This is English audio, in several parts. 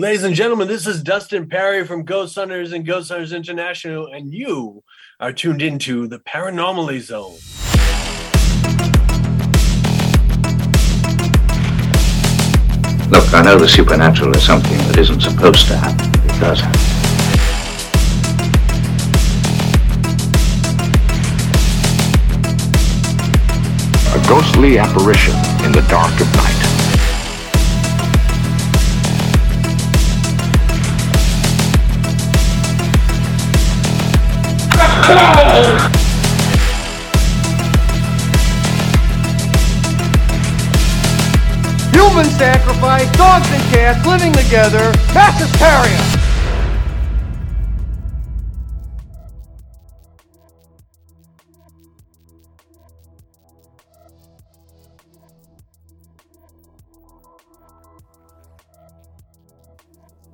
Ladies and gentlemen, this is Dustin Pari from Ghost Hunters and Ghost Hunters International, and you are tuned into the Paranormally Zone. Look, I know the supernatural is something that isn't supposed to happen. It does happen. A ghostly apparition in the dark of night. Human sacrifice, dogs and cats living together, mass hysteria.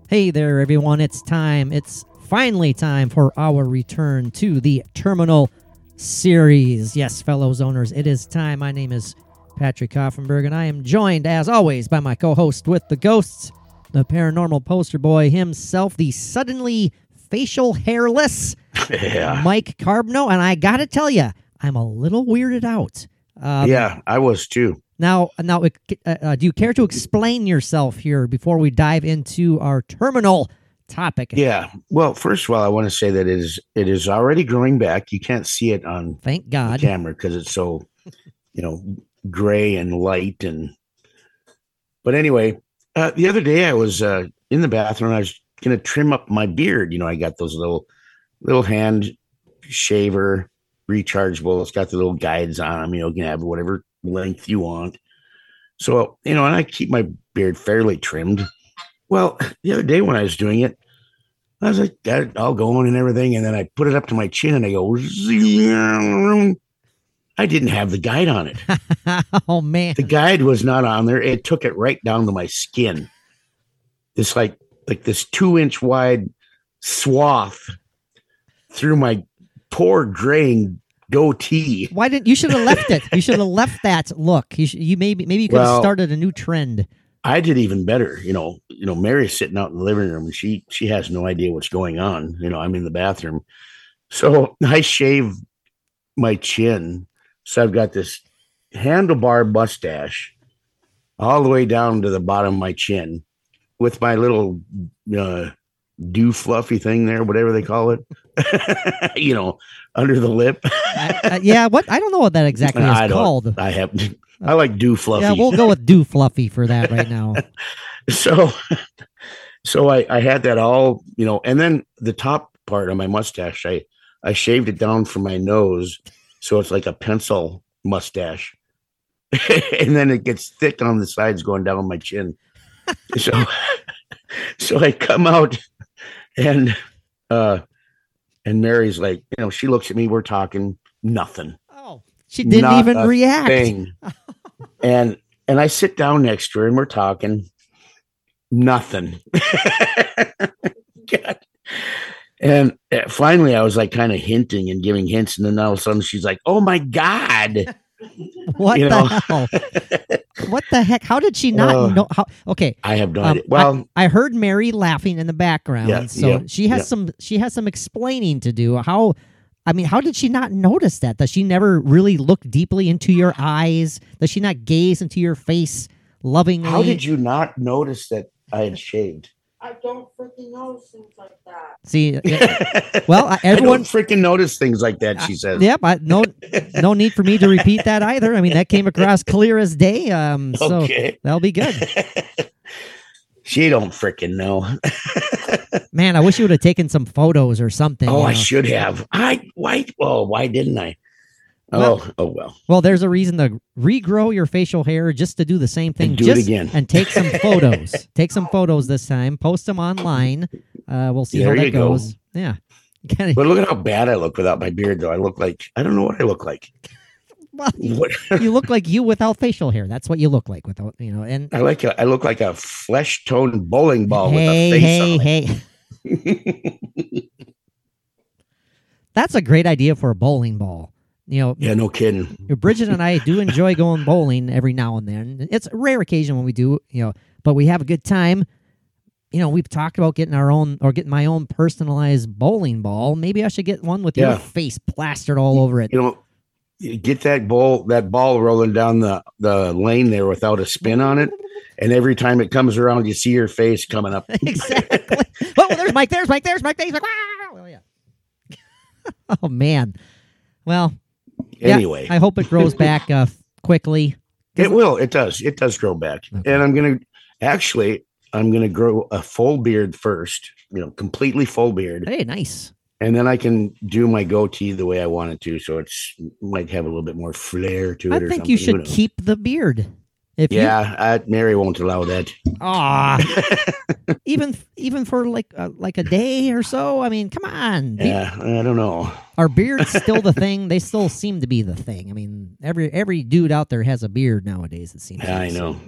Hey there, everyone. It's time. It's finally time for our return to the Terminal Series. Yes, fellow zoners, it is time. My name is Patrick Koffenberg, and I am joined, as always, by my co host with the ghosts, the paranormal poster boy himself, the suddenly facial hairless Yeah. Mike Carbno. And I got to tell you, I'm a little weirded out. Um, yeah, I was too. Now, now, uh, uh, do you care to explain yourself here before we dive into our terminal topic? Yeah. Well, first of all, I want to say that it is it is already growing back. You can't see it on Thank the God. camera because it's so, you know, gray and light and. But anyway, uh, the other day I was uh, in the bathroom. I was gonna trim up my beard. You know, I got those little little hand shaver rechargeable. It's got the little guides on them. You know, you can have whatever length you want. So you know, and I keep my beard fairly trimmed. Well, the other day when I was doing it, I was like, it all going and everything, and then I put it up to my chin and I go, "Zing." I didn't have the guide on it. oh man. The guide was not on there. It took it right down to my skin. It's like like this two inch wide swath through my poor graying goatee. Why didn't you should have left it? You should have left that look. You, should, you maybe maybe you could have started a new trend. I did even better. You know, you know, Mary's sitting out in the living room and she she has no idea what's going on. You know, I'm in the bathroom. So I shave my chin. So I've got this handlebar mustache all the way down to the bottom of my chin with my little uh dew fluffy thing there, whatever they call it. you know, under the lip. I- uh, yeah, what I don't know what that exactly is I called. I have I like dew fluffy. Yeah, we'll go with do fluffy for that right now. so so I, I had that all you know and then the top part of my mustache i i shaved it down from my nose so it's like a pencil mustache and then it gets thick on the sides going down my chin so so i come out and uh and mary's like you know she looks at me we're talking nothing Oh, she didn't Not even react. And and I sit down next to her and we're talking. Nothing. God. And uh, finally, I was like kind of hinting and giving hints, and then all of a sudden, she's like, "Oh my god!" What you the know. hell? What the heck? How did she not Uh, know? How? Okay, I have no Um, idea. Well, I heard Mary laughing in the background, Yeah, so yeah, she has yeah. some she has some explaining to do. How? I mean, how did she not notice that? Does she never really look deeply into your eyes? Does she not gaze into your face lovingly? how did you not notice that I had shaved? I don't freaking notice things like that. see? Well, I everyone- don't freaking notice things like that. She says. Yep. I, no, no need for me to repeat that either. I mean, that came across clear as day. Um, so Okay. that'll be good. she don't freaking know. Man, I wish you would have taken some photos or something. Oh, you I should have. I why? Oh, why didn't I? Well- oh, oh well. Well, there's a reason to regrow your facial hair just to do the same thing. And do it just, again. and take some photos. take some photos this time. Post them online. Uh, we'll see how that you go. goes. Yeah. But look at how bad I look without my beard, though. I look like I don't know what I look like. Well, you, you look like you without facial hair. That's what you look like without, you know. And I like, a, I look like a flesh toned bowling ball hey, with a face hey, on hey. That's a great idea for a bowling ball. You know, yeah, no kidding. Bridget and I do enjoy going bowling every now and then. It's a rare occasion when we do, you know, but we have a good time. you know, we've talked about getting our own or getting my own personalized bowling ball. Maybe I should get one with your face plastered all over it. You know, get that ball that ball rolling down the the lane there without a spin on it, and every time it comes around, you see your face coming up. exactly. oh, there's Mike. There's Mike. There's Mike. There's Mike. Wow. Oh, yeah. oh man. Well, yeah, anyway, I hope it grows back uh, quickly. it will. It does. It does grow back, Okay. and I'm gonna actually I'm gonna grow a full beard first. You know, completely full beard, Hey, nice. And then I can do my goatee the way I want it to, so it's might have a little bit more flair to it. I think you should keep the beard. If Yeah, I, Mary won't allow that. ah, even even for like uh, like a day or so. I mean, come on. Be- Yeah, I don't know. Are beards still the thing? They still seem to be the thing. I mean, every every dude out there has a beard nowadays. It seems. Yeah, I like, so- know.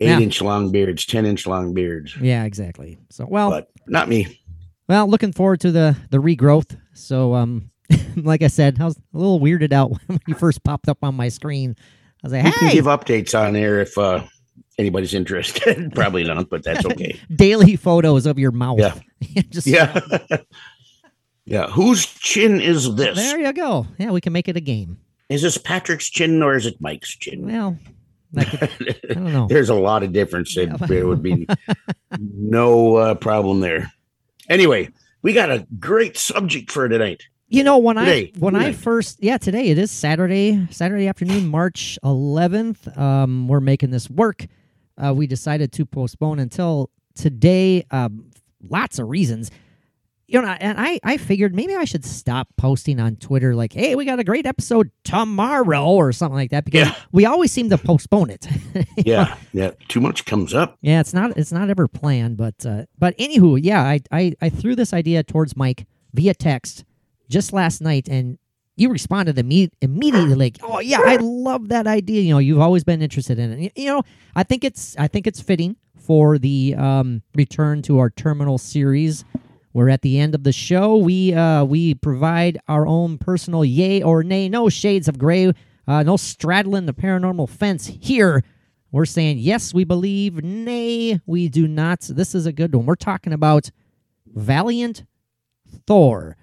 Eight Yeah. inch long beards, ten inch long beards, Yeah, exactly. So, well, but not me. Well, looking forward to the the regrowth. So, um, like I said, I was a little weirded out when you first popped up on my screen. I was like, We can hey, give updates on there if uh, anybody's interested. Probably not, but that's okay. daily photos of your mouth. Yeah. Just yeah, yeah. Whose chin is this? There you go. Yeah, we can make it a game. Is this Patrick's chin or is it Mike's chin? Well, could, I don't know. There's a lot of difference. It, there would be no uh, problem there. Anyway, we got a great subject for tonight. You know when Today. I when I first yeah today it is Saturday Saturday afternoon March 11th. Um, we're making this work. Uh, we decided to postpone until today. Um, lots of reasons. You know, and I I figured maybe I should stop posting on Twitter like, hey, we got a great episode tomorrow or something like that because Yeah. we always seem to postpone it. Yeah, yeah. Too much comes up. Yeah, it's not it's not ever planned, but uh, but anywho, yeah, I, I I threw this idea towards Mike via text just last night, and you responded imme- immediately like, "Oh yeah, I love that idea." You know, you've always been interested in it. You know, I think it's I think it's fitting for the um, return to our terminal series. We're at the end of the show. We uh, we provide our own personal yay or nay, no shades of gray, uh, no straddling the paranormal fence here. We're saying yes, we believe. Nay, we do not. This is a good one. We're talking about Valiant Thor.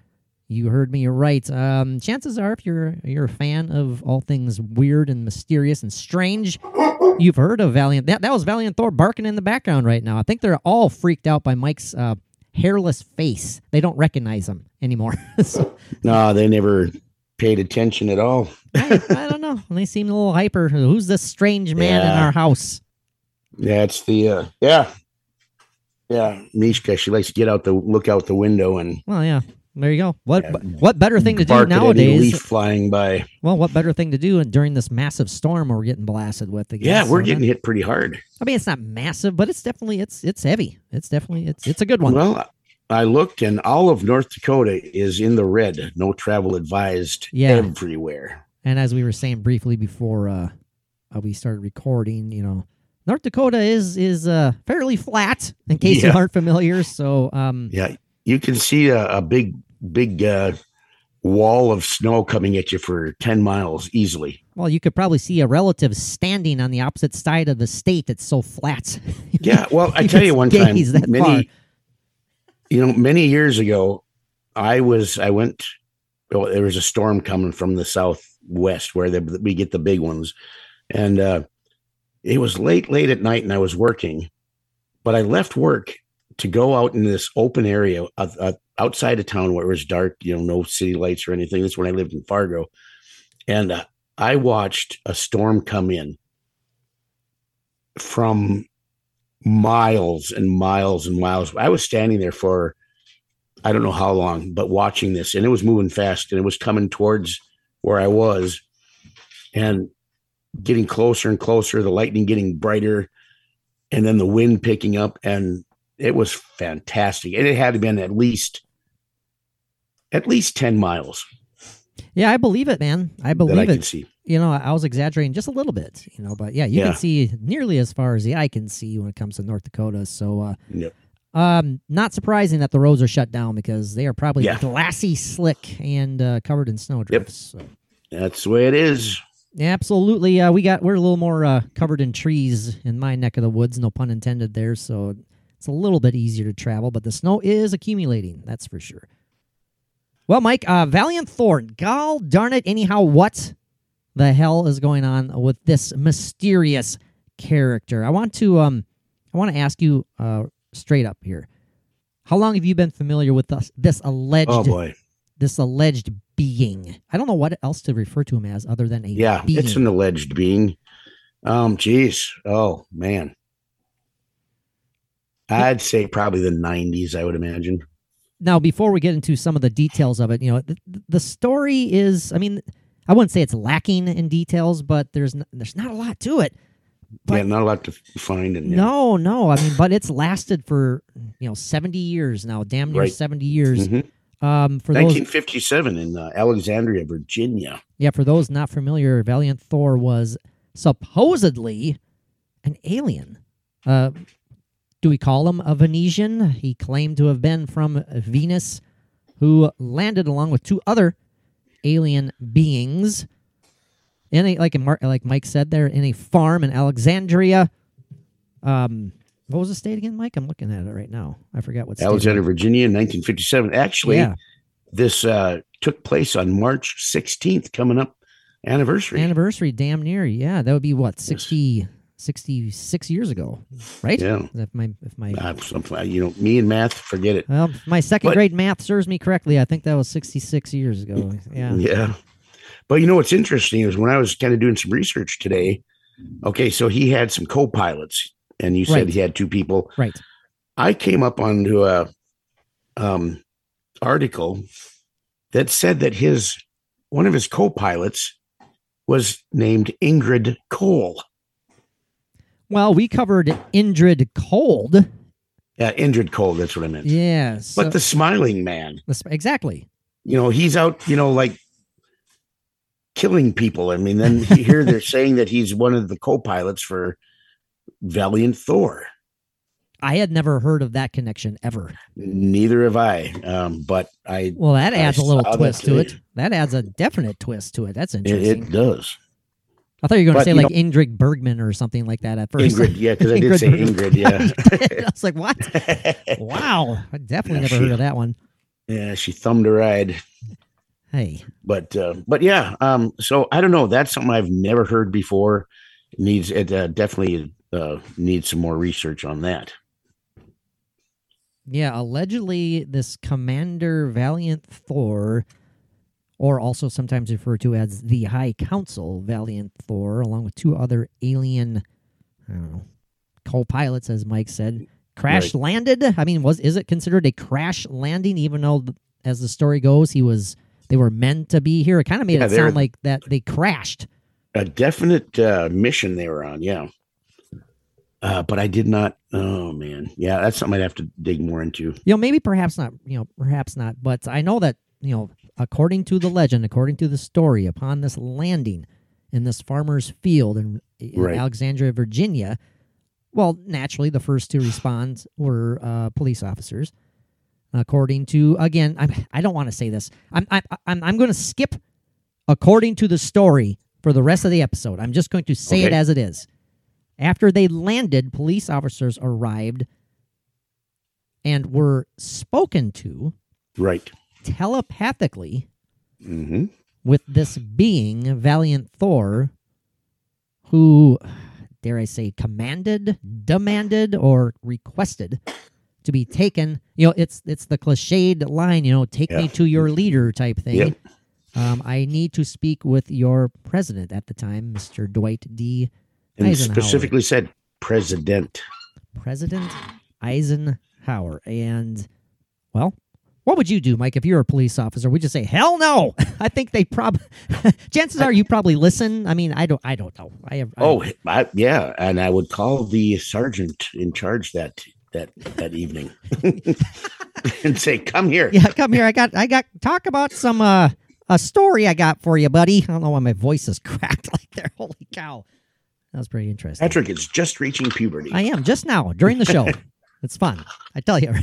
You heard me right. Um, chances are, if you're you're a fan of all things weird and mysterious and strange, you've heard of Valiant. That that was Valiant Thor barking in the background right now. I think they're all freaked out by Mike's uh, hairless face. They don't recognize him anymore. so, No, they never paid attention at all. I, I don't know. They seem a little hyper. Who's this strange man in our house? Yeah, it's the uh, yeah, yeah. Mishka, she likes to get out the look out the window and Well, yeah. There you go. What Yeah. what better thing to do nowadays? leaf flying by. Well, what better thing to do during this massive storm we're getting blasted with? Again, Yeah, we're So getting that- hit pretty hard. I mean, it's not massive, but it's definitely it's it's heavy. It's definitely it's it's a good one. Well, I looked, and all of North Dakota is in the red. No travel advised. Yeah. everywhere. and as we were saying briefly before uh, uh, we started recording, you know, North Dakota is is uh, fairly flat. In case you aren't familiar, so um, Yeah, you can see a, a big, big uh, wall of snow coming at you for ten miles easily. well, you could probably see a relative standing on the opposite side of the state. It's so flat. Yeah, well, I tell you one time, many, far. you know, many years ago, I was, I went. Well, there was a storm coming from the southwest where the, we get the big ones, and uh, it was late, late at night, and I was working, but I left work to go out in this open area uh, outside of town where it was dark, you know, no city lights or anything. That's when I lived in Fargo, and uh, I watched a storm come in from miles and miles and miles. I was standing there for I don't know how long, but watching this, and it was moving fast, and it was coming towards where I was, and getting closer and closer. The lightning getting brighter, and then the wind picking up, and it was fantastic. And it had to been at least at least ten miles yeah, I believe it, man. I that I believe it. you know, I was exaggerating just a little bit, you know, but yeah, you Yeah. can see nearly as far as the eye can see when it comes to North Dakota. So, uh, Yep. um, not surprising that the roads are shut down because they are probably Yeah. glassy, slick, and uh, covered in snowdrifts. So, That's the way it is. absolutely. Uh, we got we're a little more uh, covered in trees in my neck of the woods. No pun intended there. So it's a little bit easier to travel, but the snow is accumulating. That's for sure. Well, Mike, uh, Valiant Thorn. gall darn it. Anyhow, what the hell is going on with this mysterious character? I want to um, I want to ask you uh, straight up here. How long have you been familiar with this, this alleged Oh boy. this alleged being? I don't know what else to refer to him as other than a Yeah, being. it's an alleged being. Um, geez. Oh man. I'd say probably the '90s. I would imagine. Now before we get into some of the details of it you know the, the story is i mean i wouldn't say it's lacking in details but there's n- there's not a lot to it But- yeah, not a lot to find. And no no i mean but it's lasted for you know 70 years now damn near Right. 70 years Mhm. um for those 1957 in uh, Alexandria, Virginia. yeah for those not familiar valiant thor was supposedly an alien uh do we call him a venetian he claimed to have been from venus who landed along with two other alien beings in a like a, like Mike said there in a farm in Alexandria. Um, what was the state again, Mike? I'm looking at it right now. I forgot what state. Alexandria. Virginia, in 1957. Actually, Yeah, this uh, took place on March 16th, coming up anniversary. anniversary, damn near. Yeah, that would be what 60, 66 years ago, right? Yeah. If my if my Uh, you know, me and math, forget it. well, my second But- grade math serves me correctly. I think that was sixty six years ago. Yeah. Yeah. But you know what's interesting is when I was kind of doing some research today, okay, so he had some co pilots, and you said Right. he had two people. Right. I came up onto a um, article that said that his one of his co pilots was named Ingrid Cole. Well, we covered Indrid Cold. Yeah, Indrid Cold. that's what I meant. Yeah. So, But the smiling man, the exactly. you know, he's out, you know, like killing people. I mean, then here they're saying that he's one of the co-pilots for Valiant Thor. I had never heard of that connection ever. Neither have I. Um, but I Well, that adds a little twist to it. That adds a definite twist to it. That's it, interesting. it does. I thought you were going but, to say like Ingrid Bergman or something like that at first. Ingrid, yeah, because I did say Bergman. Ingrid, yeah. I was like, what? Wow. I definitely Yeah, never she- heard of that one. yeah, she thumbed a ride. Hey, But uh, but yeah, um, so I don't know. That's something I've never heard before. Needs it uh, definitely uh, needs some more research on that. yeah, allegedly this Commander Valiant Thor, or also sometimes referred to as the High Council Valiant Thor, along with two other alien, I don't know, co-pilots, as Mike said, crash landed. I mean, was is it considered a crash landing? Even though, as the story goes, he was they were meant to be here. It kind of made Yeah, it sound like that they crashed. a definite uh, mission they were on. Yeah. Uh, but I did not. Oh man, yeah, that's something I'd have to dig more into. you know maybe perhaps not you know perhaps not but i know that you know according to the legend according to the story upon this landing in this farmer's field in, in Right. alexandria virginia well naturally the first to respond were uh, police officers. According to again I'm, i don't want to say this. I'm i'm i'm, I'm going to skip according to the story for the rest of the episode. I'm just going to say it as it is. After they landed police officers arrived and were spoken to Right. Telepathically hmm with this being, Valiant Thor, who, dare I say, commanded, demanded, or requested to be taken. You know, it's it's the cliched line, you know, take me to your leader type thing. Yep. Um, I need to speak with your president at the time, Mr. Dwight D. And specifically said president. President Eisenhower. And, well, what would you do, Mike, if you're a police officer? Would you say, hell no? I think they probably, chances are you probably listen. I mean, I don't, I don't know. I have, I- Oh, I, yeah, and I would call the sergeant in charge that that that evening and say, "Come here." yeah, come here. I got, I got, talk about some, uh, a story I got for you, buddy. I don't know why my voice is cracked like there. Holy cow. That was pretty interesting. Patrick is just reaching puberty. I am just now during the show. it's fun. I tell you.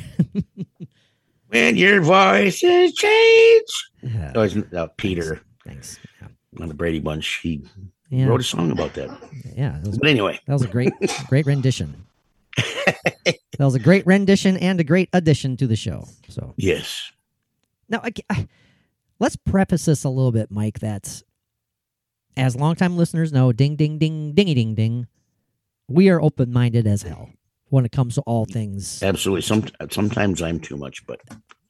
When your voices change. Yeah, Oh, it's uh, Peter thanks. Yeah. on the Brady Bunch. He Yeah. wrote a song about that. yeah, was, But anyway, that was a great, great rendition. that was a great rendition and a great addition to the show. So Yes. now, I, I- let's preface this a little bit, Mike. That's as longtime listeners know, ding, ding, ding, dingy, ding, ding, we are open minded as hell when it comes to all things. Absolutely. Some sometimes I'm too much, but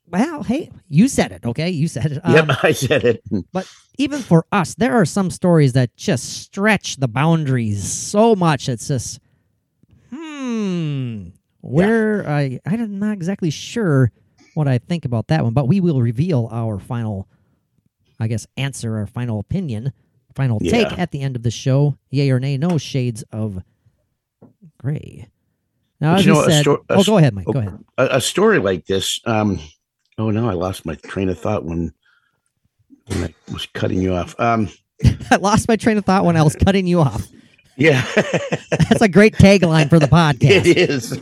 Well, hey, you said it, okay? You said it. yep, Um, I said it. But even for us, there are some stories that just stretch the boundaries so much. It's just, hmm, where I I'm not exactly sure what I think about that one, but we will reveal our final, I guess, answer, our final opinion, final take Yeah. at the end of the show. Yay or nay? No shades of gray. Now, But you know, a said, sto- oh, go ahead, Mike. Go ahead. A, a story like this. Um, oh no, I lost my train of thought when when I was cutting you off. Um, I lost my train of thought when I was cutting you off. yeah, That's a great tagline for the podcast. it is.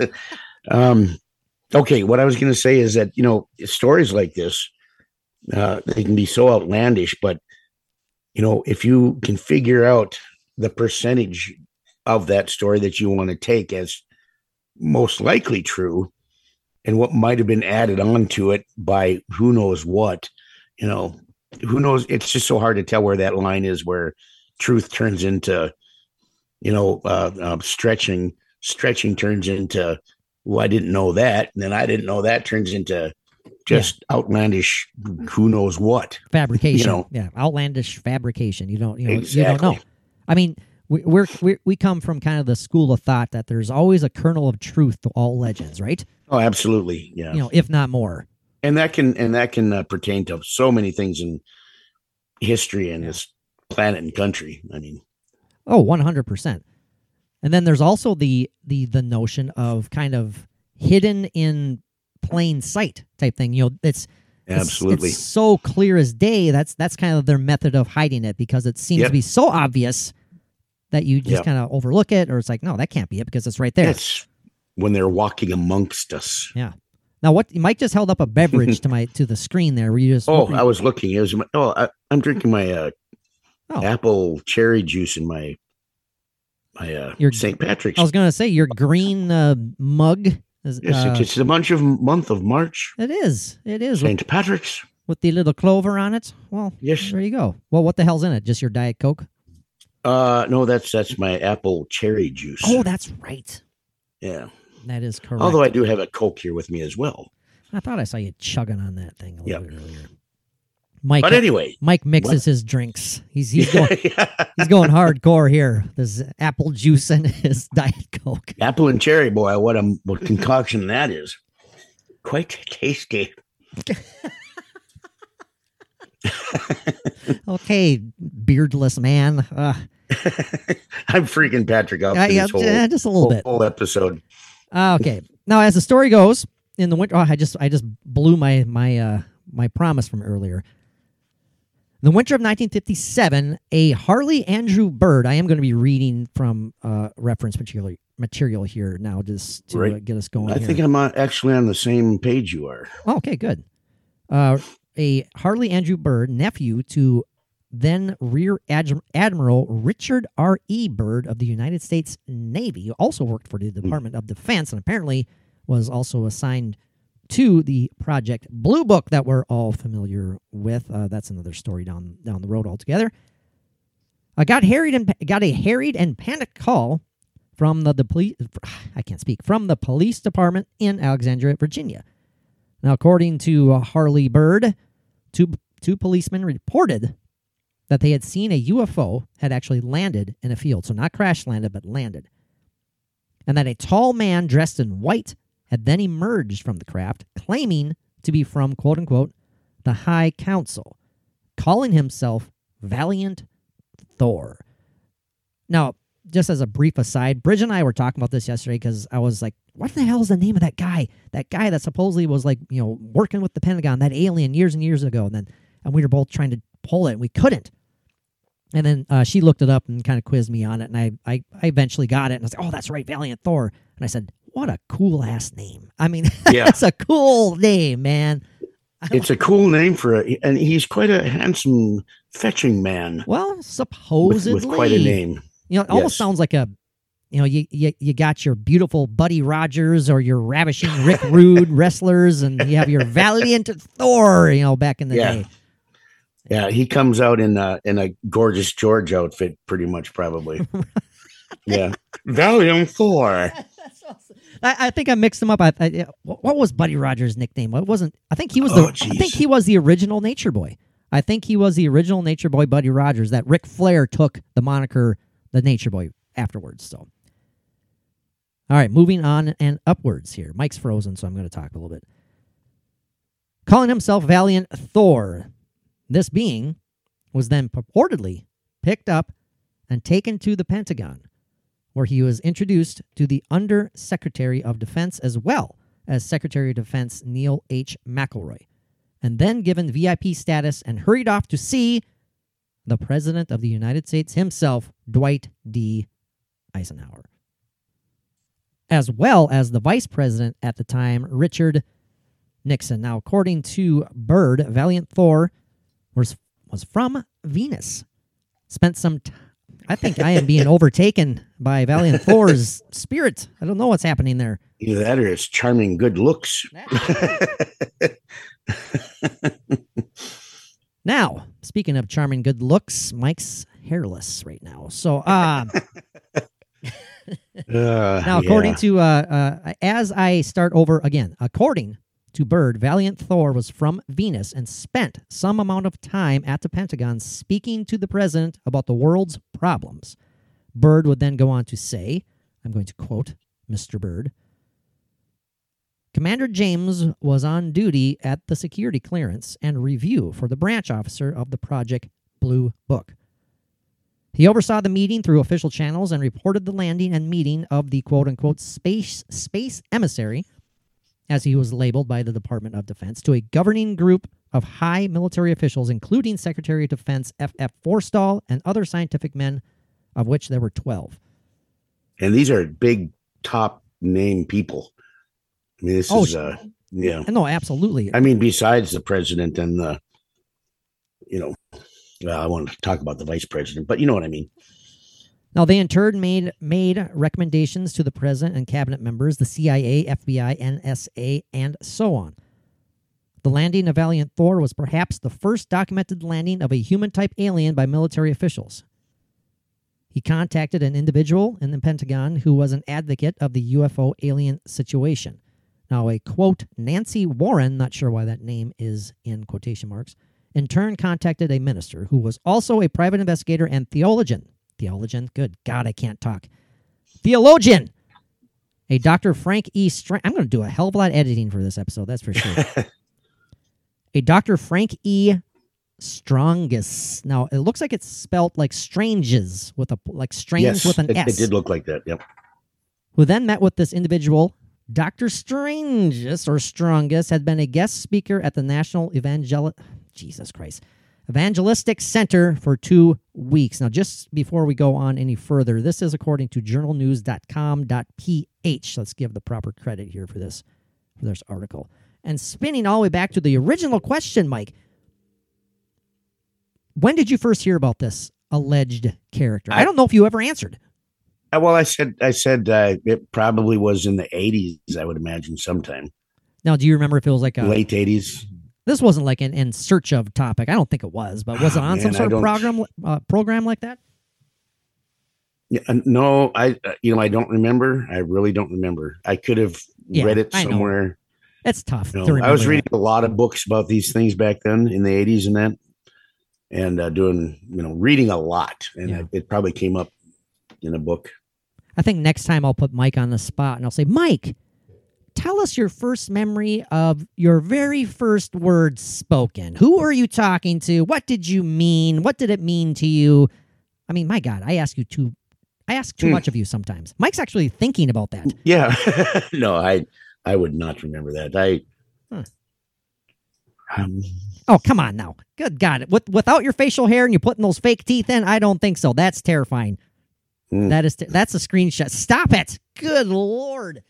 Um, okay, what I was going to say is that you know stories like this, uh, they can be so outlandish, but you know if you can figure out the percentage of that story that you want to take as most likely true, and what might have been added on to it by who knows what, you know, who knows? It's just so hard to tell where that line is where truth turns into, you know, uh, uh, stretching. Stretching turns into well, I didn't know that. And then I didn't know that turns into just outlandish, who knows what. fabrication. know. yeah, outlandish fabrication. You don't, you know, you don't know. I mean, we, we're, we we come from kind of the school of thought that there's always a kernel of truth to all legends, right? Oh, absolutely. Yeah. You know, if not more. and that can, and that can uh, pertain to so many things in history and this planet and country. I mean, Oh, one hundred percent. And then there's also the the the notion of kind of hidden in plain sight type thing. You know, it's it's- absolutely. it's so clear as day. That's that's kind of their method of hiding it because it seems Yep. to be so obvious that you just Yep. kind of overlook it, or it's like, no, that can't be it because it's right there. That's when they're walking amongst us. Yeah. Now, what Mike just held up a beverage to my to the screen there. Were you just? Oh, I was looking. It was my, oh, I, I'm drinking my uh, Oh. apple cherry juice in my my uh, Your- St. Patrick's. I was gonna say your green uh, mug. Is, yes, uh, it's, the month of month of March. it is. It is with, St. Patrick's. with the little clover on it. Well, Yes. there you go. Well, what the hell's in it? Just your diet coke? Uh, no, that's that's my apple cherry juice. Oh, that's right. yeah. That is correct. Although I do have a Coke here with me as well. I thought I saw you chugging on that thing a little Yep. bit earlier. Mike, But anyway, Mike mixes his drinks. He's he's going he's going hardcore here. This apple juice and his diet coke. apple and cherry, boy, what a what concoction that is. Quite tasty. Okay, beardless man. Uh, I'm freaking Patrick up yeah, yeah, this whole, just a little whole, bit. whole episode. Uh, okay. Now, as the story goes, in the winter, oh, I just I just blew my my uh my promise from earlier. In the winter of 1957, a Harley Andrew Byrd. I am going to be reading from uh, reference material material here now, just to uh, Right. get us going. I here. think I'm uh, actually on the same page you are. Oh, okay, good. Uh, a Harley Andrew Byrd, nephew to then Rear Adm- Admiral Richard R. E. Byrd of the United States Navy, who also worked for the Department of Defense and apparently was also assigned to the Project Blue Book that we're all familiar with. Uh, that's another story down down the road altogether. I got harried and got a harried and panicked call from the, the police. I can't speak from the police department in Alexandria, Virginia. Now, according to uh, Harley Byrd, two two policemen reported that they had seen a UFO had actually landed in a field, so not crash landed, but landed, and that a tall man dressed in white had then emerged from the craft, claiming to be from quote unquote the High Council, calling himself Valiant Thor. Now, just as a brief aside, Bridge and I were talking about this yesterday because I was like, what the hell is the name of that guy? That guy that supposedly was like, you know, working with the Pentagon, that alien years and years ago. And then, and we were both trying to pull it and we couldn't. And then uh, she looked it up and kind of quizzed me on it. And I, I, I eventually got it. And I was like, oh, that's right, Valiant Thor. And I said, what a cool ass name. I mean, Yeah. that's a cool name, man. It's a cool name for a, and he's quite a handsome, fetching man Well, with, supposedly. with quite a name. You know, it almost sounds like a you know, you, you you got your beautiful Buddy Rogers or your ravishing Rick Rude wrestlers, and you have your valiant Thor. You know, back in the Yeah. day. Yeah, he comes out in a in a gorgeous George outfit, pretty much, probably. yeah, Valiant Thor. I, I think I mixed them up. I, I, what was Buddy Rogers' nickname? It wasn't. I think he was the. Oh, I think he was the original Nature Boy. I think he was the original Nature Boy, Buddy Rogers. That Ric Flair took the moniker the Nature Boy afterwards. So, all right, moving on and upwards here. Mike's frozen, so I'm going to talk a little bit. Calling himself Valiant Thor, this being was then purportedly picked up and taken to the Pentagon, where he was introduced to the Under Secretary of Defense as well as Secretary of Defense Neil H. McElroy, and then given VIP status and hurried off to see the President of the United States himself, Dwight D. Eisenhower, as well as the Vice President at the time, Richard Nixon. Now, according to Byrd, Valiant Thor was was from Venus. Spent some time. I think I am being overtaken by Valiant Thor's spirit. I don't know what's happening there. Either that or his charming good looks. Now, speaking of charming good looks, Mike's hairless right now. So, uh, Uh, now according yeah. to uh, uh, as I start over again, according to Byrd, Valiant Thor was from Venus and spent some amount of time at the Pentagon speaking to the president about the world's problems. Byrd would then go on to say, I'm going to quote Mr. Byrd. Commander James was on duty at the security clearance and review for the branch officer of the Project Blue Book. He oversaw the meeting through official channels and reported the landing and meeting of the quote unquote space space emissary, as he was labeled by the Department of Defense, to a governing group of high military officials, including Secretary of Defense F.F. Forstall and other scientific men, of which there were 12. and these are big top name people. I mean, this Oh, is uh, yeah. No, absolutely. I mean, besides the president and the, you know, well, I want to talk about the vice president, but you know what I mean. Now, they in turn made made recommendations to the president and cabinet members, the CIA, FBI, NSA, and so on. The landing of Valiant Thor was perhaps the first documented landing of a human type alien by military officials. He contacted an individual in the Pentagon who was an advocate of the UFO alien situation. Now, a quote, Nancy Warren, not sure why that name is in quotation marks, in turn contacted a minister who was also a private investigator and theologian. Theologian? Good God, I can't talk. Theologian! A Dr. Frank E. Strang. I'm going to do a hell of a lot of editing for this episode, that's for sure. a Dr. Frank E. Strongus. Now, it looks like it's spelt like stranges with a like strange yes, with an it, S it did look like that. Yep. who then met with this individual. Dr. Strangus or Strongest had been a guest speaker at the National Evangel Jesus Christ Evangelistic Center for two weeks. Now, just before we go on any further, this is according to journalnews.com.ph. Let's give the proper credit here for this for this article. And spinning all the way back to the original question, Mike. When did you first hear about this alleged character? I I- don't know if you ever answered. Uh, Well, I said, I said uh, it probably was in the '80s. I would imagine sometime Now, do you remember if it was like a late '80s. This wasn't like an in search of topic. I don't think it was, but was it Ah, on some man, I sort of program uh, program like that? Yeah, no, I uh, you know I don't remember. I really don't remember. I could have Yeah, read it somewhere. It's tough You know, to. I was that. reading a lot of books about these things back then in the '80s and that, and uh, doing you know reading a lot, and Yeah. it probably came up in a book. I think next time I'll put Mike on the spot and I'll say, Mike, tell us your first memory of your very first words spoken. Who were you talking to? What did you mean? What did it mean to you? I mean, my God, I ask you too. I ask too Hmm. much of you sometimes. Mike's actually thinking about that. Yeah, no, I I would not remember that. I. Huh. Um, Oh, come on now. Good God. With, without your facial hair and you're putting those fake teeth in, I don't think so. That's terrifying. Hmm. That is, that's a screenshot. Stop it. Good Lord.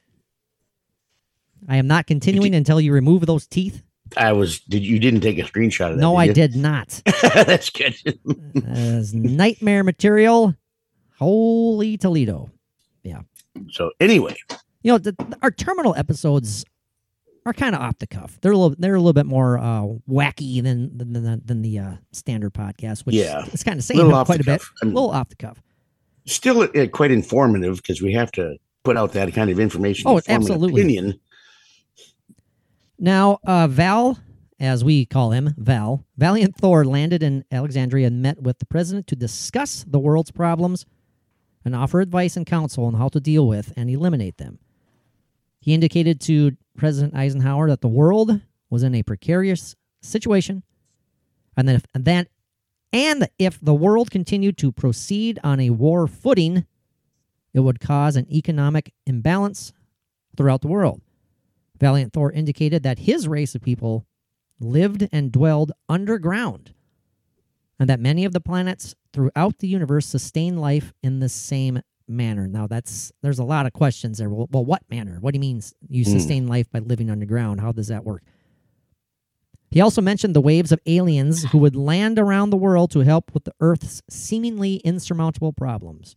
I am not continuing until you remove those teeth. I was. Did you didn't take a screenshot of that? No, I you? did not. That's good. That is nightmare material. Holy Toledo. Yeah. So anyway, You know, the, our terminal episodes are kind of off the cuff. They're a little they're a little bit more uh, wacky than than than, than the uh, standard podcast, which Yeah. it's kind of saying quite a bit. A I mean- little off the cuff. still uh, quite informative because we have to put out that kind of information. Oh, to form an absolutely. Opinion. Now, uh, Val, as we call him, Val, Valiant Thor landed in Alexandria and met with the president to discuss the world's problems and offer advice and counsel on how to deal with and eliminate them. He indicated to President Eisenhower that the world was in a precarious situation and that if, and that and if the world continued to proceed on a war footing, it would cause an economic imbalance throughout the world. Valiant Thor indicated that his race of people lived and dwelled underground, and that many of the planets throughout the universe sustain life in the same manner. Now, that's there's a lot of questions there. Well, well what manner? What do you mean you Hmm. sustain life by living underground? How does that work? He also mentioned the waves of aliens who would land around the world to help with the Earth's seemingly insurmountable problems.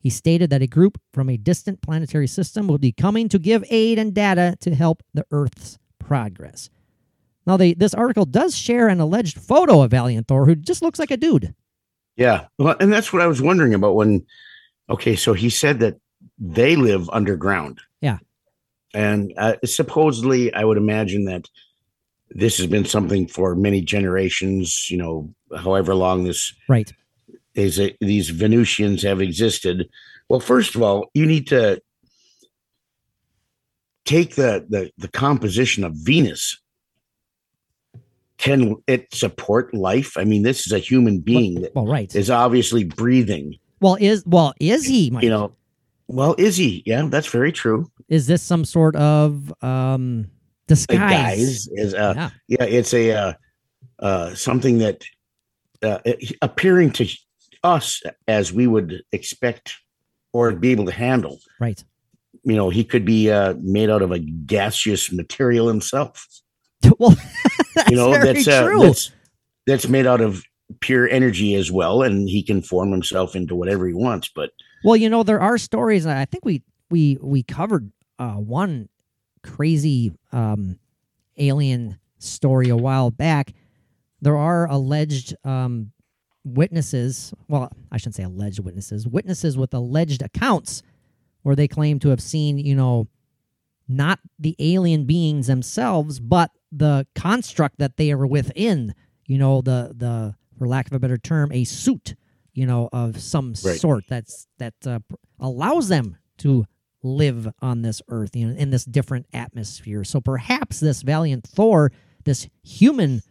He stated that a group from a distant planetary system will be coming to give aid and data to help the Earth's progress. Now, they, this article does share an alleged photo of Valiant Thor, who just looks like a dude. Yeah. Well, and that's what I was wondering about when. Okay, so he said that they live underground. Yeah. And uh, supposedly, I would imagine that this has been something for many generations. You know, however long this Right. Is a, these Venusians have existed. Well, first of all, you need to take the the, the composition of Venus. Can it support life? I mean, this is a human being that Well, right. is obviously breathing. Well, is well is he? Mike? You know, well, is he? Yeah, that's very true. is this some sort of um, disguise? is uh, Yeah. yeah, it's a uh, uh, something that uh, appearing to us as we would expect or be able to handle. Right. You know, he could be uh, made out of a gaseous material himself. well, You know, that's uh, true. that's that's made out of pure energy as well, and he can form himself into whatever he wants. But Well, you know, there are stories. and I think we we we covered uh, one crazy um, alien story a while back. There are alleged um, witnesses. Well, I shouldn't say alleged witnesses. Witnesses with alleged accounts where they claim to have seen, you know, not the alien beings themselves, but the construct that they are within. You know, the the for lack of a better term, a suit. You know, of some Right. sort that's that uh, allows them to live on this earth, you know, in this different atmosphere. So perhaps this valiant Thor, this human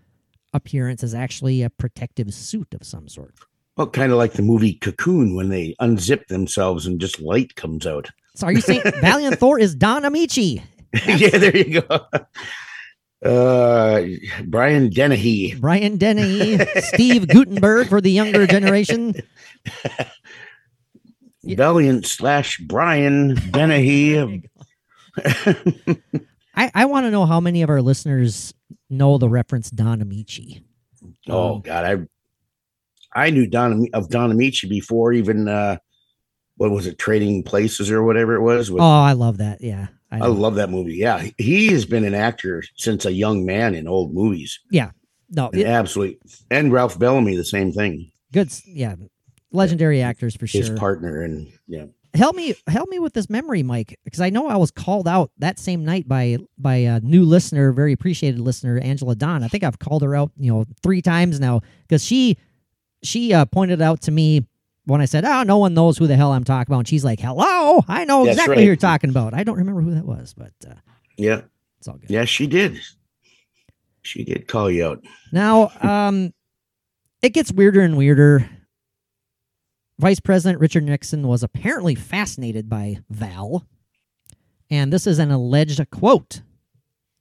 appearance, is actually a protective suit of some sort. well, kind of like the movie Cocoon when they unzip themselves and just light comes out. So are you saying Valiant Thor is Don Ameche? yeah, there you go. Uh, Brian Dennehy. Brian Dennehy, Steve Guttenberg for the younger generation. Valiant slash Brian Dennehy. I, I want to know how many of our listeners know the reference Don Ameche. oh Um, God, I I knew Don of Don Ameche before even uh, what was it, Trading Places or whatever it was. With, Oh, I love that. Yeah. I, I love that movie. Yeah, he has been an actor since a young man in old movies. Yeah, no, An it- absolute, and Ralph Bellamy, the same thing. good. Yeah. Legendary actors for sure. His partner, and yeah, help me help me with this memory mike because i know i was called out that same night by by a new listener very appreciated listener angela don i think i've called her out you know three times now because she she uh, pointed out to me when i said oh no one knows who the hell i'm talking about and she's like hello i know That's exactly right. who you're talking about i don't remember who that was but uh, yeah, it's all good yeah. She did. She did call you out. Now, um, it gets weirder and weirder. Vice President Richard Nixon was apparently fascinated by Val, and this is an alleged quote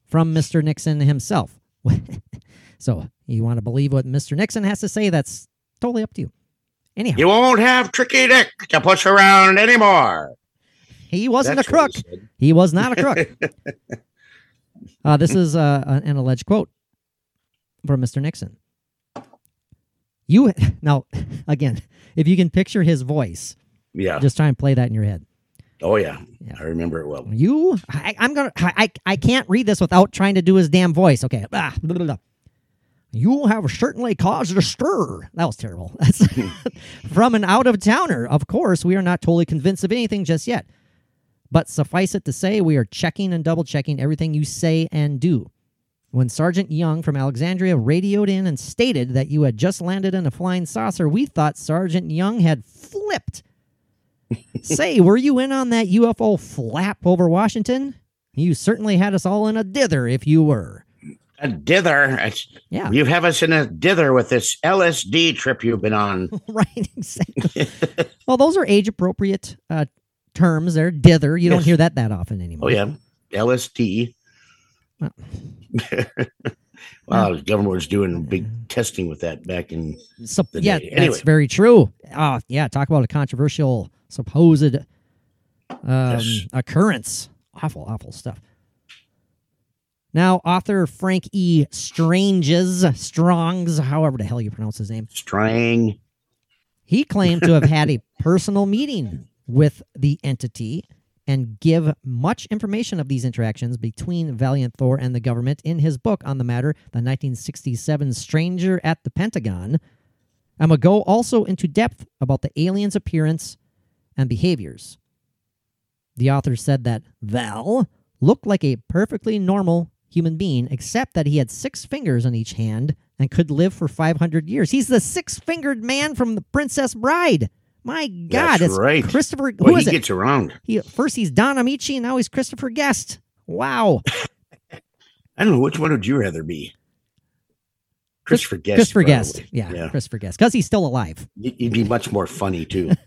from Mr. Nixon himself. so, you want to believe what Mr. Nixon has to say? That's totally up to you. Anyhow, You won't have Tricky Dick to push around anymore. he wasn't That's a crook. he. He was not a crook. uh, this is uh, an alleged quote from Mr. Nixon. You now again, if you can picture his voice, Yeah, just try and play that in your head. Oh yeah, Yeah. I remember it well. You, I, I'm gonna, I, I I can't read this without trying to do his damn voice. Okay. Ah, blah, blah, blah. You have certainly caused a stir. That was terrible. That's from an out of towner. Of course, we are not totally convinced of anything just yet. But suffice it to say, we are checking and double checking everything you say and do. When Sergeant Young from Alexandria radioed in and stated that you had just landed in a flying saucer, we thought Sergeant Young had flipped. Say, were you in on that UFO flap over Washington? You certainly had us all in a dither if you were. A dither. Yeah. You have us in a dither with this LSD trip you've been on. right, exactly. well, those are age appropriate uh, terms. They're dither. You don't hear that that often anymore. Oh yeah, LSD. Well. wow, the government was doing big testing with that back in. So, yeah, day. that's very true. Oh, yeah. Talk about a controversial supposed um, Yes. occurrence. Awful, awful stuff. Now, author Frank E. Stranges, Strongs, however the hell you pronounce his name, Strang. he claimed to have had a personal meeting with the entity and give much information of these interactions between Valiant Thor and the government in his book on the matter, the 1967 Stranger at the Pentagon. I'm going to go also into depth about the alien's appearance and behaviors. The author said that Val looked like a perfectly normal human being, except that he had six fingers on each hand and could live for 500 years. He's the six fingered man from The Princess Bride. My God, That's it's right. Christopher. Well, Who is he it? gets around. He, first he's Don Ameche, and now he's Christopher Guest. Wow. I don't know which one would you rather be. Christopher Guest. Christopher probably. Guest. Yeah, yeah. Christopher Guest. Because he's still alive. He- He'd be much more funny too.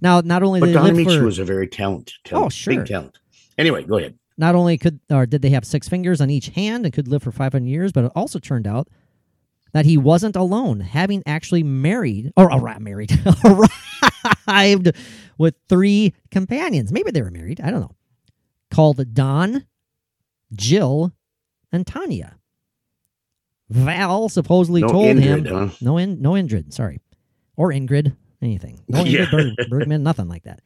Now, not only but Don Ameche for, was a very talent, talent Oh, sure. big talent. Anyway, go ahead. not only could or did they have six fingers on each hand and could live for 500 years, but it also turned out that he wasn't alone, having actually married or arri- married arrived with three companions. Maybe they were married. I don't know. Called Don, Jill, and Tanya. Val supposedly No told him Ingrid, huh? no in no Ingrid, sorry. Or Ingrid, anything. No Yeah. Ingrid Berg- Bergman, nothing like that.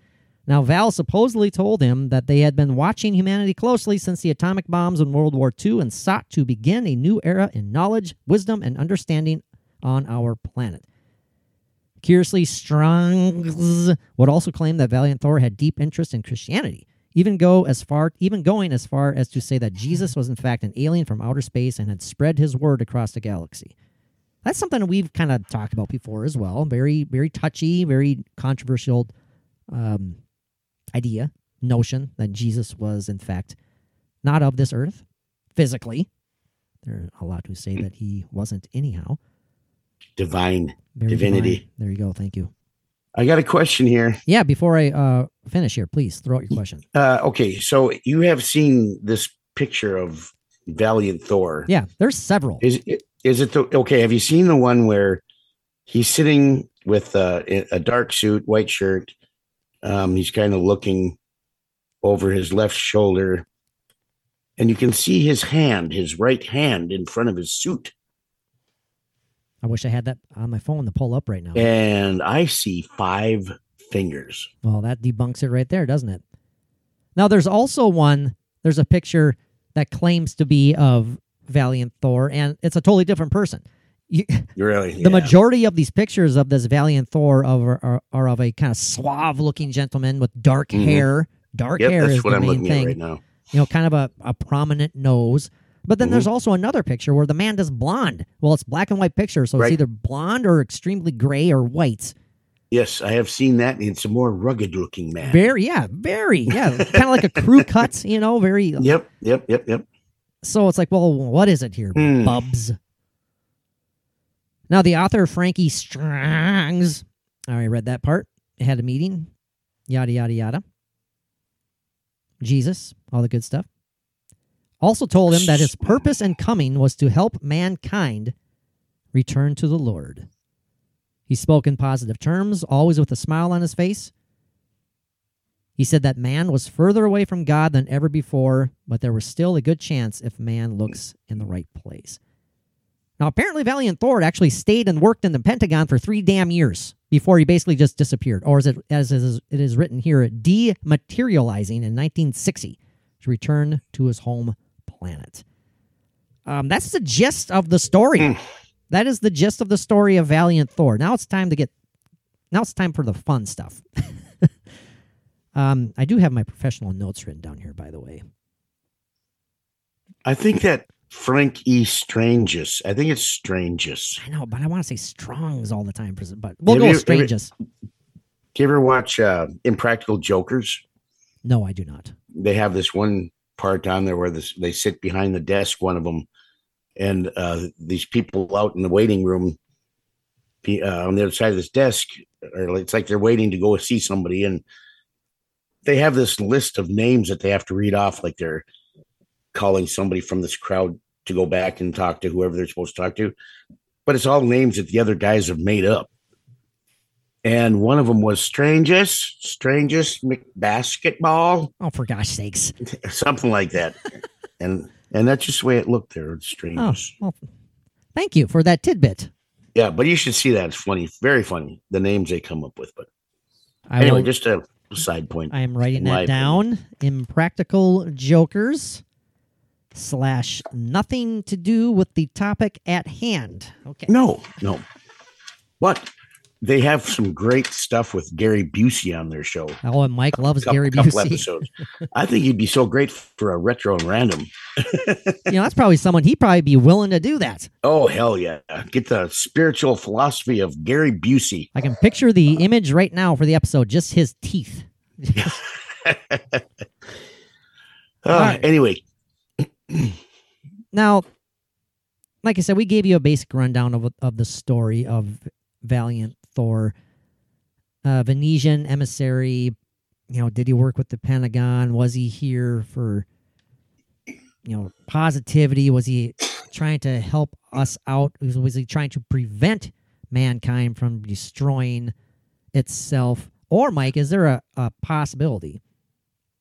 Now, Val supposedly told him that they had been watching humanity closely since the atomic bombs in World War II and sought to begin a new era in knowledge, wisdom, and understanding on our planet. Curiously, Strongs would also claim that Valiant Thor had deep interest in Christianity, even go as far, even going as far as to say that Jesus was in fact an alien from outer space and had spread his word across the galaxy. That's something we've kind of talked about before as well. Very, very touchy, very controversial um, idea, notion that Jesus was in fact not of this earth physically. There are a lot who say that he wasn't anyhow. Divine. Very Divinity. divine. There you go. Thank you. I got a question here. Yeah, before I uh, finish here, please throw out your question. Uh, okay, so you have seen this picture of Valiant Thor. Yeah, there's several. Is it is it the okay? Have you seen the one where he's sitting with uh, a dark suit, white shirt? Um, he's kind of looking over his left shoulder, and you can see his hand, his right hand, in front of his suit. I wish I had that on my phone to pull up right now. And I see five fingers. Well, that debunks it right there, doesn't it? Now, there's also one, there's a picture that claims to be of Valiant Thor, and it's a totally different person. You, Really, The yeah. majority of these pictures of this Valiant Thor of, are, are of a kind of suave looking gentleman with dark Mhm. hair. Dark Yep, hair that's is what the I'm main looking thing. at right now. You know, kind of a, a prominent nose. But then Mhm. there's also another picture where the man is blonde. Well, it's black and white picture, so Right. it's either blonde or extremely gray or white. Yes, I have seen that. It's a more rugged looking man. Very, yeah, very, yeah, kind of like a crew cut, you know, very. Yep, yep, yep, yep. So it's like, well, what is it here, Hmm. bubs? Now, the author Frankie Strongs, I already read that part. Had a meeting, yada yada yada. Jesus, all the good stuff. Also told him that his purpose and coming was to help mankind return to the Lord. He spoke in positive terms, always with a smile on his face. He said that man was further away from God than ever before, but there was still a good chance if man looks in the right place. Now, apparently, Valiant Thor actually stayed and worked in the Pentagon for three damn years before he basically just disappeared, or as it as it is, it is written here, dematerializing in 1960 to return to his home planet. Um, that's the gist of the story. that is the gist of the story of Valiant Thor. Now it's time to get. Now it's time for the fun stuff. um, I do have my professional notes written down here, by the way. I think that Frank E. Strangus. I think it's Strangus. I know, but I want to say Strongs all the time. But we'll Have go you- Stranges. Do you ever watch uh, Impractical Jokers? No, I do not. They have this one part on there where this, they sit behind the desk, one of them, and uh, these people out in the waiting room uh, on the other side of this desk, or it's like they're waiting to go see somebody, and they have this list of names that they have to read off, like they're calling somebody from this crowd to go back and talk to whoever they're supposed to talk to. But it's all names that the other guys have made up. And one of them was Strangest, Strangest McBasketball, Oh, for gosh sakes. something like that. and and that's just the way it looked there. It's Oh, well, thank you for that tidbit. Yeah, but you should see that. It's funny, very funny. The names they come up with. But I anyway, will, just a side point. I am writing that down. Impractical jokers slash nothing to do with the topic at hand. Okay. No, no. But they have some great stuff with Gary Busey on their show. Oh, and Mike loves Couple, Gary couple Busey. episodes. I think he'd be so great for a retro and random. You know, that's probably someone he'd probably be willing to do that. Oh hell yeah! Get the spiritual philosophy of Gary Busey. I can picture the image right now for the episode, just his teeth. Uh, right. Anyway, Now, like I said, we gave you a basic rundown of of the story of Valiant Thor, uh, Venusian emissary. You know, did he work with the Pentagon? Was he here for, you know, positivity? Was he trying to help us out? Was, was he trying to prevent mankind from destroying itself? Or, Mike, is there a, a possibility?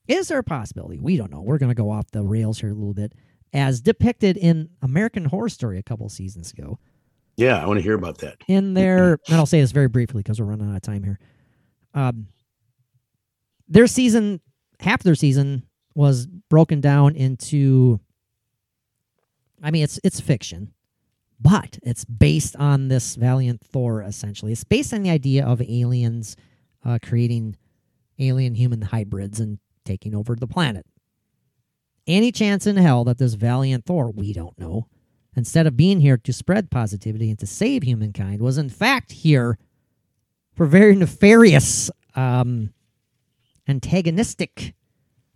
Is there a possibility? We don't know. We're going to go off the rails here a little bit as depicted in American Horror Story a couple seasons ago. yeah, I want to hear about that. In there, and I'll say this very briefly because we're running out of time here. Um, their season, half their season was broken down into. I mean, it's it's fiction, but it's based on this Valiant Thor. Essentially, it's based on the idea of aliens uh, creating alien human hybrids and taking over the planet. Any chance in hell that this Valiant Thor, we don't know, instead of being here to spread positivity and to save humankind, was in fact here for very nefarious, um, antagonistic,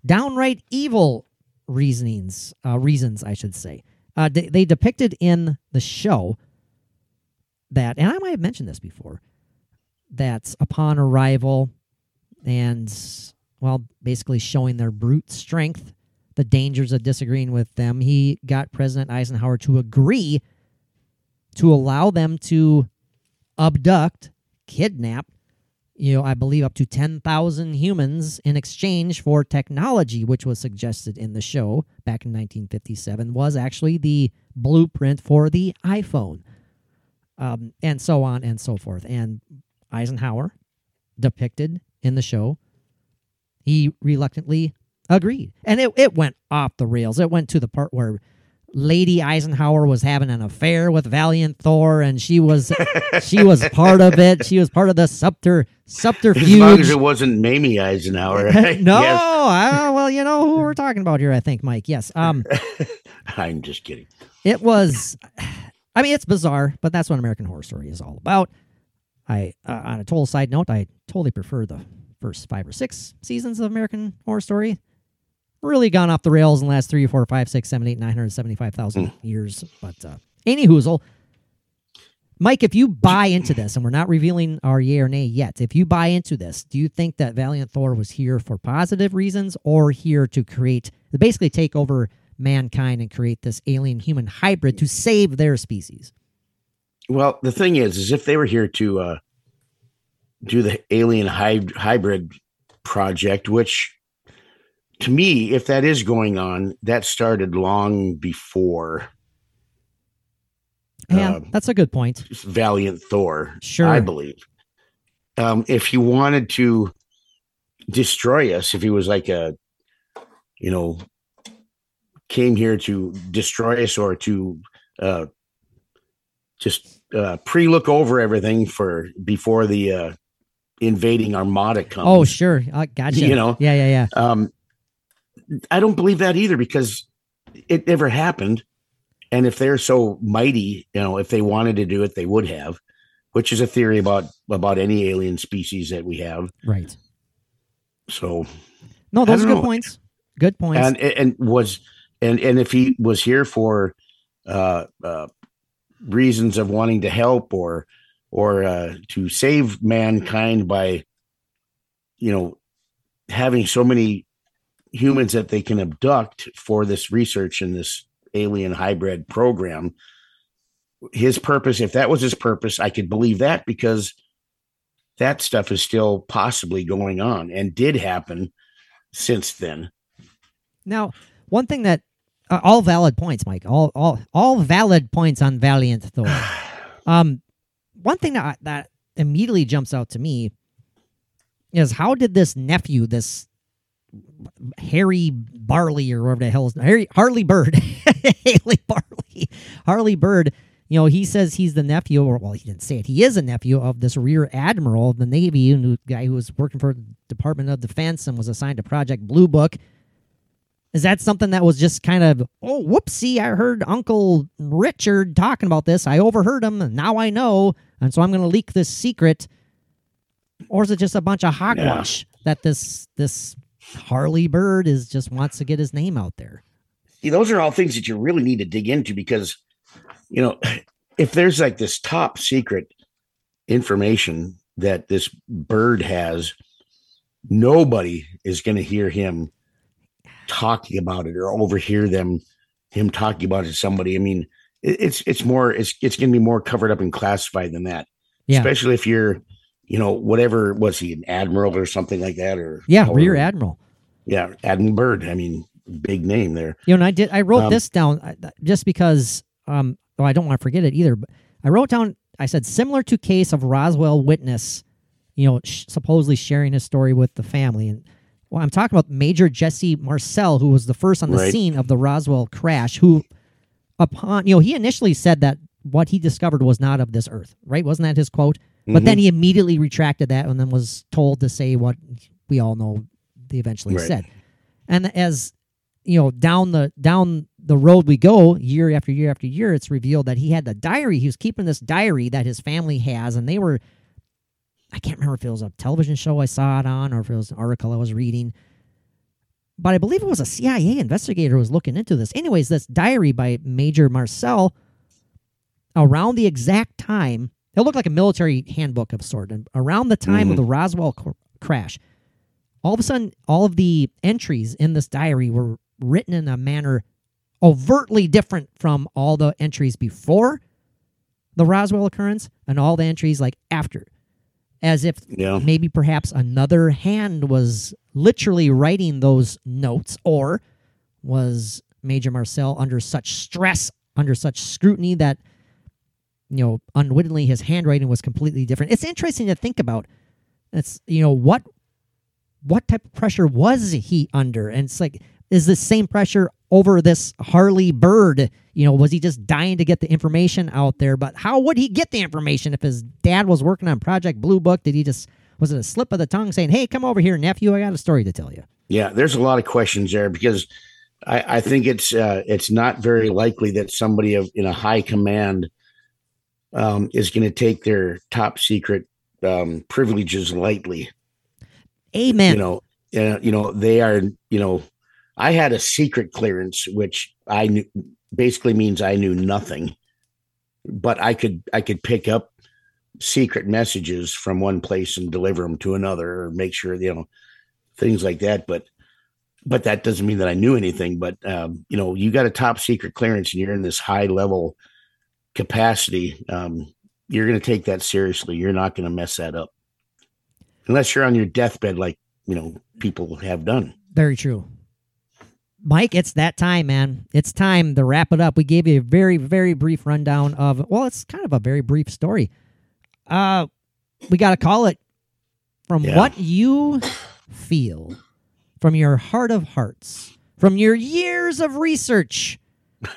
downright evil reasonings, uh, reasons, I should say. Uh, they, they depicted in the show that, and I might have mentioned this before, that upon arrival and, well, basically showing their brute strength, the dangers of disagreeing with them, he got President Eisenhower to agree to allow them to abduct, kidnap, you know, I believe up to 10,000 humans in exchange for technology, which was suggested in the show back in 1957, was actually the blueprint for the iPhone, um, and so on and so forth. And Eisenhower, depicted in the show, he reluctantly agreed. And it, it went off the rails. It went to the part where Lady Eisenhower was having an affair with Valiant Thor, and she was she was part of it. She was part of the subter As long as subterfuge. it wasn't Mamie Eisenhower. no, Yes. I, well, you know who we're talking about here. I think Mike. Yes. Um, I'm just kidding. it was. I mean, it's bizarre, but that's what American Horror Story is all about. I, uh, on a total side note, I totally prefer the first five or six seasons of American Horror Story. Really gone off the rails in the last three, four, five, six, seven, eight, nine hundred seventy-five thousand years. But uh, any hoozle, Mike, if you buy into this, and we're not revealing our yay or nay yet, if you buy into this, do you think that Valiant Thor was here for positive reasons or here to create, basically take over mankind and create this alien human hybrid to save their species? Well, the thing is, is if they were here to uh, do the alien hy- hybrid project, which to me, if that is going on, that started long before Yeah, uh, that's a good point. valiant Thor. Sure. I believe. Um, if he wanted to destroy us, if he was like a, you know, came here to destroy us or to uh, just uh, pre-look over everything for before the uh, invading armada comes. Oh, sure. I gotcha. You know. Yeah, yeah, yeah. Um, I don't believe that either because it never happened. And if they're so mighty, you know, if they wanted to do it, they would have, which is a theory about about any alien species that we have. Right. So No, those are good know. points. Good points. and and was and and if he was here for uh, uh, reasons of wanting to help or or uh, to save mankind by you know having so many humans that they can abduct for this research in this alien hybrid program his purpose if that was his purpose i could believe that because that stuff is still possibly going on and did happen since then Now, one thing that uh, all valid points, Mike. All all all valid points on Valiant Thor. um, one thing that that immediately jumps out to me is how did this nephew, this Harry Barley or whatever the hell is Harry Harley Byrd, Haley Barley, Harley Byrd. You know, he says he's the nephew, or well, he didn't say it. He is a nephew of this rear admiral of the Navy, and the guy who was working for the Department of Defense and was assigned to Project Blue Book. Is that something that was just kind of, oh, whoopsie, I heard Uncle Richard talking about this. I overheard him, and now I know, and so I'm going to leak this secret. Or is it just a bunch of hogwash that this this Harley Byrd is just wants to get his name out there? See, those are all things that you really need to dig into because, you know, if there's like this top secret information that this Byrd has, nobody is going to hear him talking about it or overhear them him talking about it to somebody. I mean, it's it's more it's it's going to be more covered up and classified than that. Yeah. Especially if you're, you know, whatever was he an admiral or something like that or Yeah, however- Rear Admiral. Yeah, Admiral Byrd. I mean, big name there. You know, and I did. I wrote Um, this down just because. Um, well, I don't want to forget it either. But I wrote down. I said similar to case of Roswell witness. You know, sh- supposedly sharing his story with the family, and well, I'm talking about Major Jesse Marcel, who was the first on the Right. scene of the Roswell crash. Who, upon you know, he initially said that what he discovered was not of this earth. Right? Wasn't that his quote? But then mm-hmm. he immediately retracted that and then was told to say what we all know they eventually Right. said. And as you know, down the down the road we go, year after year after year, it's revealed that he had the diary. He was keeping this diary that his family has, and they were I can't remember if it was a television show I saw it on or if it was an article I was reading. But I believe it was a CIA investigator who was looking into this. Anyways, this diary by Major Marcel around the exact time it looked like a military handbook of sort and around the time of the mm-hmm. roswell cr- crash all of a sudden all of the entries in this diary were written in a manner overtly different from all the entries before the roswell occurrence and all the entries like after as if Yeah. maybe perhaps another hand was literally writing those notes or was major marcel under such stress under such scrutiny that you know unwittingly his handwriting was completely different? It's interesting to think about. It's you know what what type of pressure was he under? And it's like is the same pressure over this harley byrd? You know was he just dying to get the information out there? But how would he get the information if his dad was working on project blue book? Did he just was it a slip of the tongue saying hey come over here nephew i got a story to tell you Yeah, there's a lot of questions there because I, I think it's uh, it's not very likely that somebody of in a high command um, is going to take their top secret um, privileges lightly. amen You know, uh, you know they are. You know, I had a secret clearance, which I knew basically means I knew nothing, but I could I could pick up secret messages from one place and deliver them to another, or make sure you know things like that. But but that doesn't mean that I knew anything. But um, you know, you got a top secret clearance and you're in this high level capacity. Um, you're going to take that seriously. You're not going to mess that up unless you're on your deathbed, like you know people have done. very true Mike, it's that time, man. It's time to wrap it up. We gave you a very, very brief rundown of, well, it's kind of a very brief story. Uh, we got to call it from Yeah. what you feel, from your heart of hearts, from your years of research,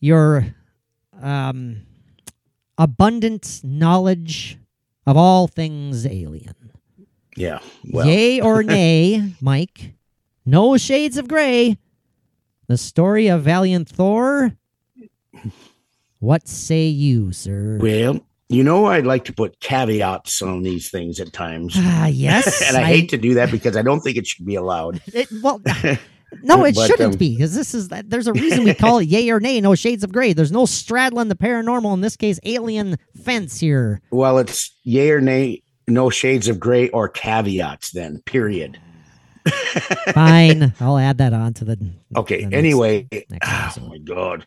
your um, abundant knowledge of all things alien. Yeah. Well, Yay or nay, Mike? No shades of gray. The story of Valiant Thor. What say you, sir? well, you know, I'd like to put caveats on these things at times. Ah, yes. and I, hate to do that because I don't think it should be allowed. It, well, no, it But, shouldn't um, be because this is there's a reason we call it yay or nay. No shades of gray. There's no straddling the paranormal. In this case, alien fence here. Well, it's yay or nay, no shades of gray or caveats, then, period. Fine, I'll add that on to the. Okay. the next- anyway, next oh my God.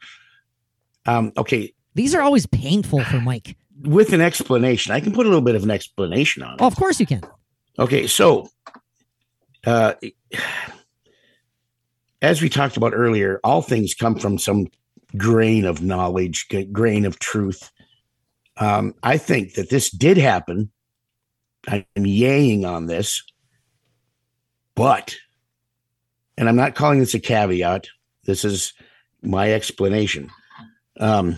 Um, okay. These are always painful for Mike. With an explanation, I can put a little bit of an explanation on it. Oh, of course you can. Okay, so uh, as we talked about earlier, all things come from some grain of knowledge, grain of truth. Um, I think that this did happen. I'm yaying on this, but, and I'm not calling this a caveat. This is my explanation. Um,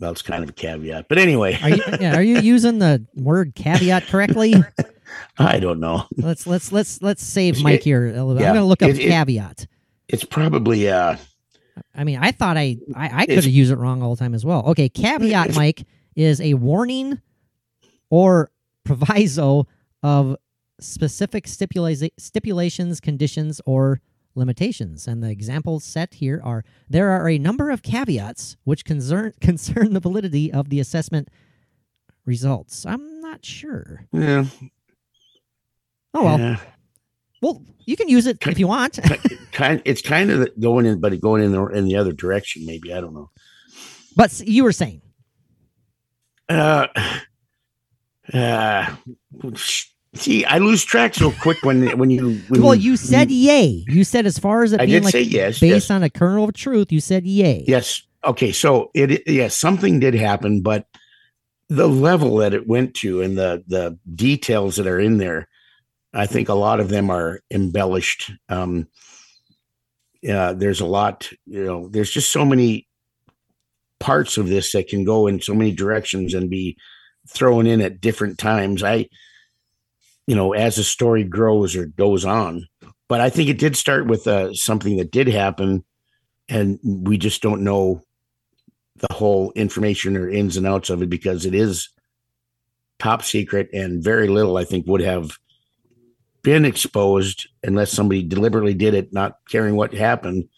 well, it's kind of a caveat, but anyway, Are you yeah, are you using the word caveat correctly? I don't know. Let's let's let's let's save Mike here. a little bit. yeah, I'm gonna look up it- it- caveat. It's probably uh, I mean, I thought I I, I could have used it wrong all the time as well. Okay, caveat, Mike, is a warning or proviso of specific stipula- stipulations, conditions, or limitations. And the examples set here are there are a number of caveats which concern concern the validity of the assessment results. I'm not sure. yeah, Oh well, yeah. well you can use it if you want. kind it's kind of going in but going in the in the other direction maybe i don't know but you were saying uh uh see i lose track so quick when when you when well, you said yay. You said as far as it i being did like say yes based yes, on a kernel of truth, you said yay. yes okay so it yes something did happen but the level that it went to and the the details that are in there i think a lot of them are embellished um yeah there's a lot you know there's just so many parts of this that can go in so many directions and be thrown in at different times i you know as the story grows or goes on. But i think it did start with uh, something that did happen and we just don't know the whole information or ins and outs of it because it is top secret and very little i think would have been exposed unless somebody deliberately did it not caring what happened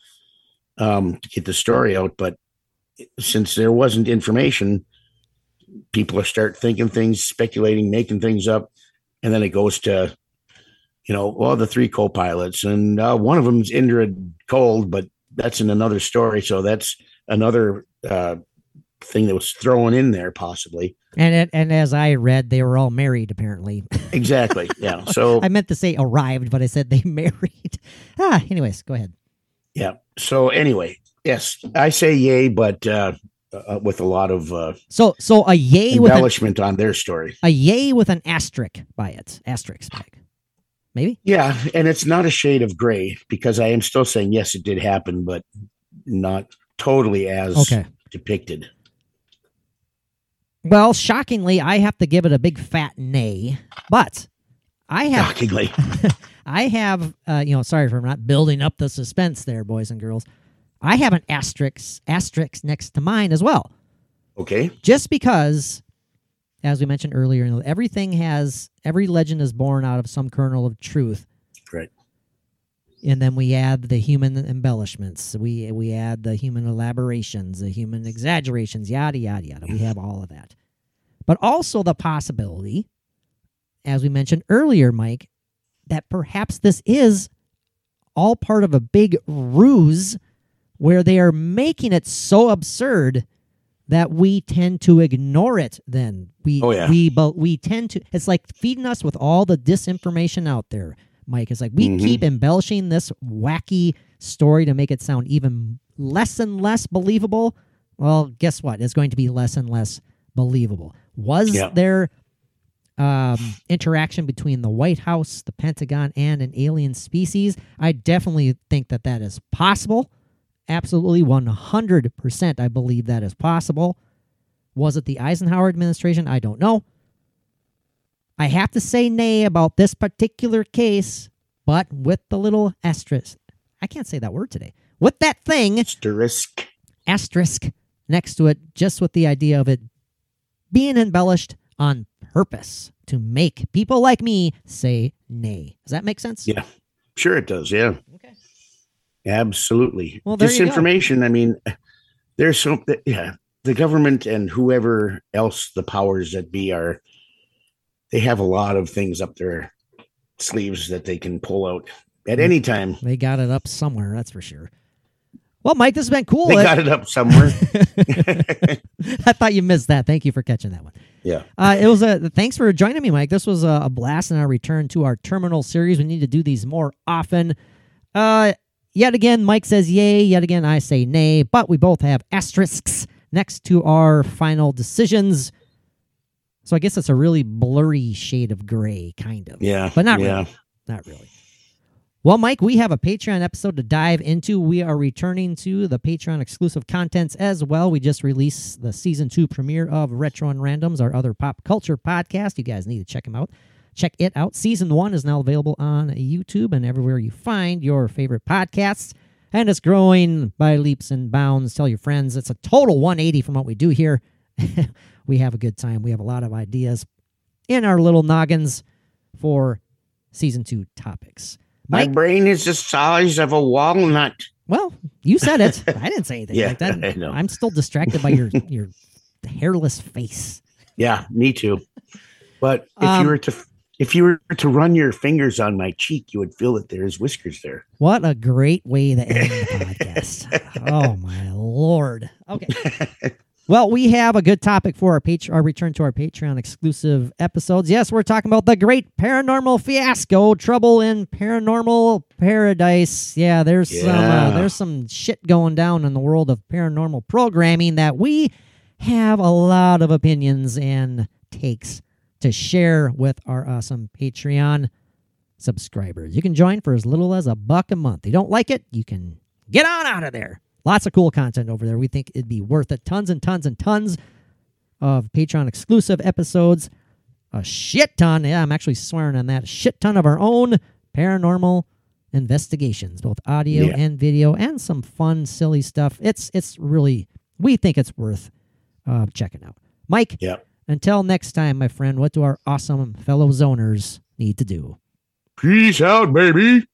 um, to get the story out. But since there wasn't information people start thinking things speculating making things up and then it goes to you know well the three co-pilots and uh, one of them's Indra cold but that's in another story so that's another uh, thing that was thrown in there possibly And it, and as I read, they were all married apparently. exactly yeah so I meant to say arrived, but I said they married. ah, anyways, go ahead. yeah so anyway yes i say yay but uh, uh with a lot of uh So so a yay with an, embellishment on their story a yay with an asterisk by it. Asterisk by it. Maybe. yeah and it's not a shade of gray because i am still saying yes it did happen but not totally as Okay. depicted Well, shockingly, I have to give it a big fat nay. But I have shockingly I have, uh, you know, sorry for not building up the suspense there, boys and girls. I have an asterisk asterisk next to mine as well, okay. Just because, as we mentioned earlier, you know, everything has every legend is born out of some kernel of truth, right. And then we add the human embellishments. We we add the human elaborations, the human exaggerations, yada yada yada. We have all of that, but also the possibility, as we mentioned earlier, Mike, that perhaps this is all part of a big ruse where they are making it so absurd that we tend to ignore it then we Oh, yeah. we but we tend to it's like feeding us with all the disinformation out there Mike. It's like we Mhm. keep embellishing this wacky story to make it sound even less and less believable. Well, guess what? It's going to be less and less believable. Was Yeah. there um, interaction between the White House, the Pentagon, and an alien species? I definitely think that that is possible. Absolutely 100% I believe that is possible. Was it the Eisenhower administration? I don't know. I have to say nay about this particular case, but with the little asterisk. I can't say that word today. With that thing, Asterisk. asterisk next to it, just with the idea of it being embellished on purpose to make people like me say nay. Does that make sense? Yeah. Sure, it does. Yeah. Okay. Absolutely. Well, there you go. Disinformation. I mean, there's so yeah. The government and whoever else the powers that be are, they have a lot of things up their sleeves that they can pull out at any time. They got it up somewhere, that's for sure. Well, Mike, this has been cool. They got it up somewhere. I thought you missed that. Thank you for catching that one. yeah. Uh, it was a thanks for joining me, Mike. This was a, a blast in our return to our terminal series. We need to do these more often. Uh, yet again, Mike says yay. Yet again, I say nay. But we both have asterisks next to our final decisions. So I guess it's a really blurry shade of gray, kind of. Yeah. But not yeah. really. Not really. Well, Mike, we have a Patreon episode to dive into. We are returning to the Patreon exclusive contents as well. We just released the season two premiere of Retro and Randoms, our other pop culture podcast. You guys need to check them out. Check it out. Season one is now available on YouTube and everywhere you find your favorite podcasts. And it's growing by leaps and bounds. Tell your friends. It's a total 180 from what we do here. we have a good time. We have a lot of ideas in our little noggins for season two topics. My brain is the size of a walnut. well, you said it. I didn't say anything Yeah, like that. I. I'm still distracted by your your hairless face. Yeah, me too. But if Um, you were to if you were to run your fingers on my cheek, you would feel that there's whiskers there. What a great way to end the podcast. Oh my lord. Okay. Well, we have a good topic for our page our return to our Patreon exclusive episodes. Yes, we're talking about the great paranormal fiasco, trouble in paranormal paradise. Yeah, there's some uh, Yeah. there's some shit going down in the world of paranormal programming that we have a lot of opinions and takes to share with our awesome Patreon subscribers. You can join for as little as a buck a month. You don't like it, you can get on out of there. Lots of cool content over there. We think it'd be worth it. Tons and tons and tons of Patreon exclusive episodes. A shit ton. Yeah, I'm actually swearing on that. A shit ton of our own paranormal investigations, both audio Yeah. and video, and some fun, silly stuff. It's it's really we think it's worth uh, checking out. Mike, Yep. Until next time, my friend, what do our awesome fellow zoners need to do? Peace out, baby.